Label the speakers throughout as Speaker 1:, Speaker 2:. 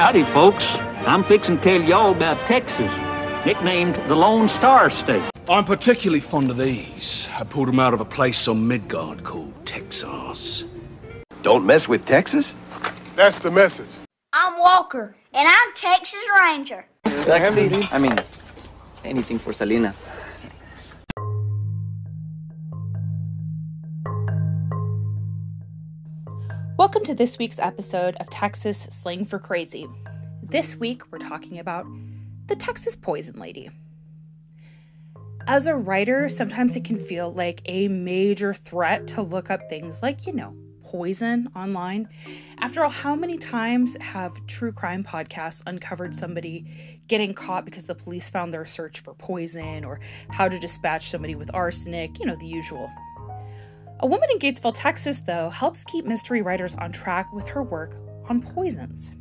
Speaker 1: Howdy, folks. I'm fixing to tell y'all about Texas, nicknamed the Lone Star State.
Speaker 2: I'm particularly fond of these. I pulled them out of a place on Midgard called Texas.
Speaker 3: Don't mess with Texas?
Speaker 4: That's the message.
Speaker 5: I'm Walker, and I'm Texas Ranger.
Speaker 6: Taxi. I mean, anything for Salinas.
Speaker 7: Welcome to this week's episode of Texas Slang for Crazy. This week, we're talking about the Texas Poison Lady. As a writer, sometimes it can feel like a major threat to look up things like, you know, poison online. After all, how many times have true crime podcasts uncovered somebody getting caught because the police found their search for poison or how to dispatch somebody with arsenic, you know, the usual. A woman in Gatesville, Texas, though, helps keep mystery writers on track with her work on poisons.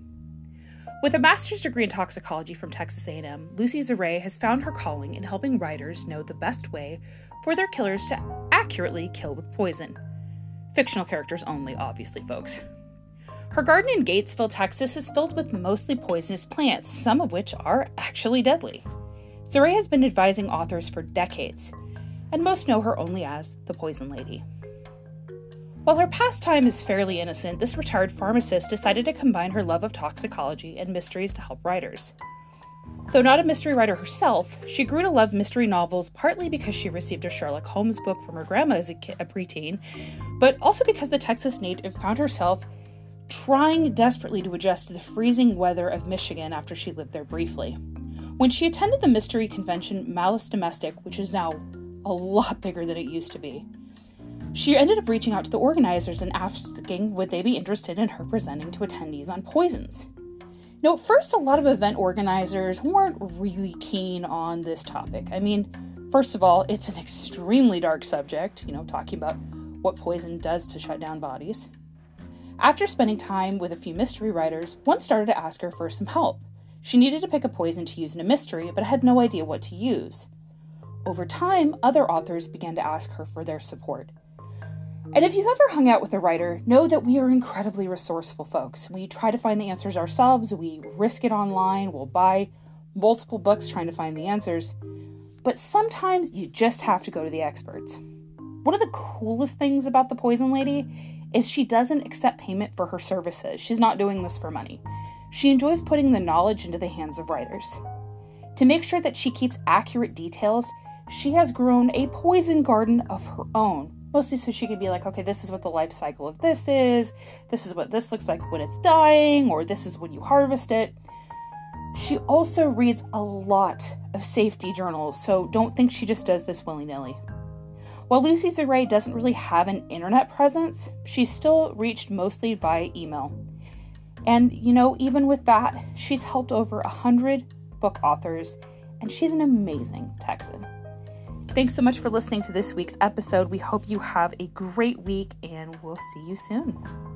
Speaker 7: With a master's degree in toxicology from Texas A&M, Luci Zahray has found her calling in helping writers know the best way for their killers to accurately kill with poison. Fictional characters only, obviously, folks. Her garden in Gatesville, Texas is filled with mostly poisonous plants, some of which are actually deadly. Zahray has been advising authors for decades, and most know her only as the Poison Lady. While her pastime is fairly innocent, this retired pharmacist decided to combine her love of toxicology and mysteries to help writers. Though not a mystery writer herself, she grew to love mystery novels partly because she received a Sherlock Holmes book from her grandma as a, kid, a preteen, but also because the Texas native found herself trying desperately to adjust to the freezing weather of Michigan after she lived there briefly. When she attended the mystery convention Malice Domestic, which is now a lot bigger than it used to be, she ended up reaching out to the organizers and asking would they be interested in her presenting to attendees on poisons. Now, at first, a lot of event organizers weren't really keen on this topic. I mean, first of all, it's an extremely dark subject, you know, talking about what poison does to shut down bodies. After spending time with a few mystery writers, one started to ask her for some help. She needed to pick a poison to use in a mystery, but had no idea what to use. Over time, other authors began to ask her for their support. And if you've ever hung out with a writer, know that we are incredibly resourceful folks. We try to find the answers ourselves, we risk it online, we'll buy multiple books trying to find the answers. But sometimes you just have to go to the experts. One of the coolest things about the Poison Lady is she doesn't accept payment for her services. She's not doing this for money. She enjoys putting the knowledge into the hands of writers. To make sure that she keeps accurate details, she has grown a poison garden of her own mostly so she can be like, okay, this is what the life cycle of this is, this is what this looks like when it's dying, or this is when you harvest it. She also reads a lot of safety journals, so don't think she just does this willy nilly. While Luci Zahray doesn't really have an internet presence, she's still reached mostly by email. And, you know, even with that, she's helped over a hundred book authors, and she's an amazing Texan. Thanks so much for listening to this week's episode. We hope you have a great week and we'll see you soon.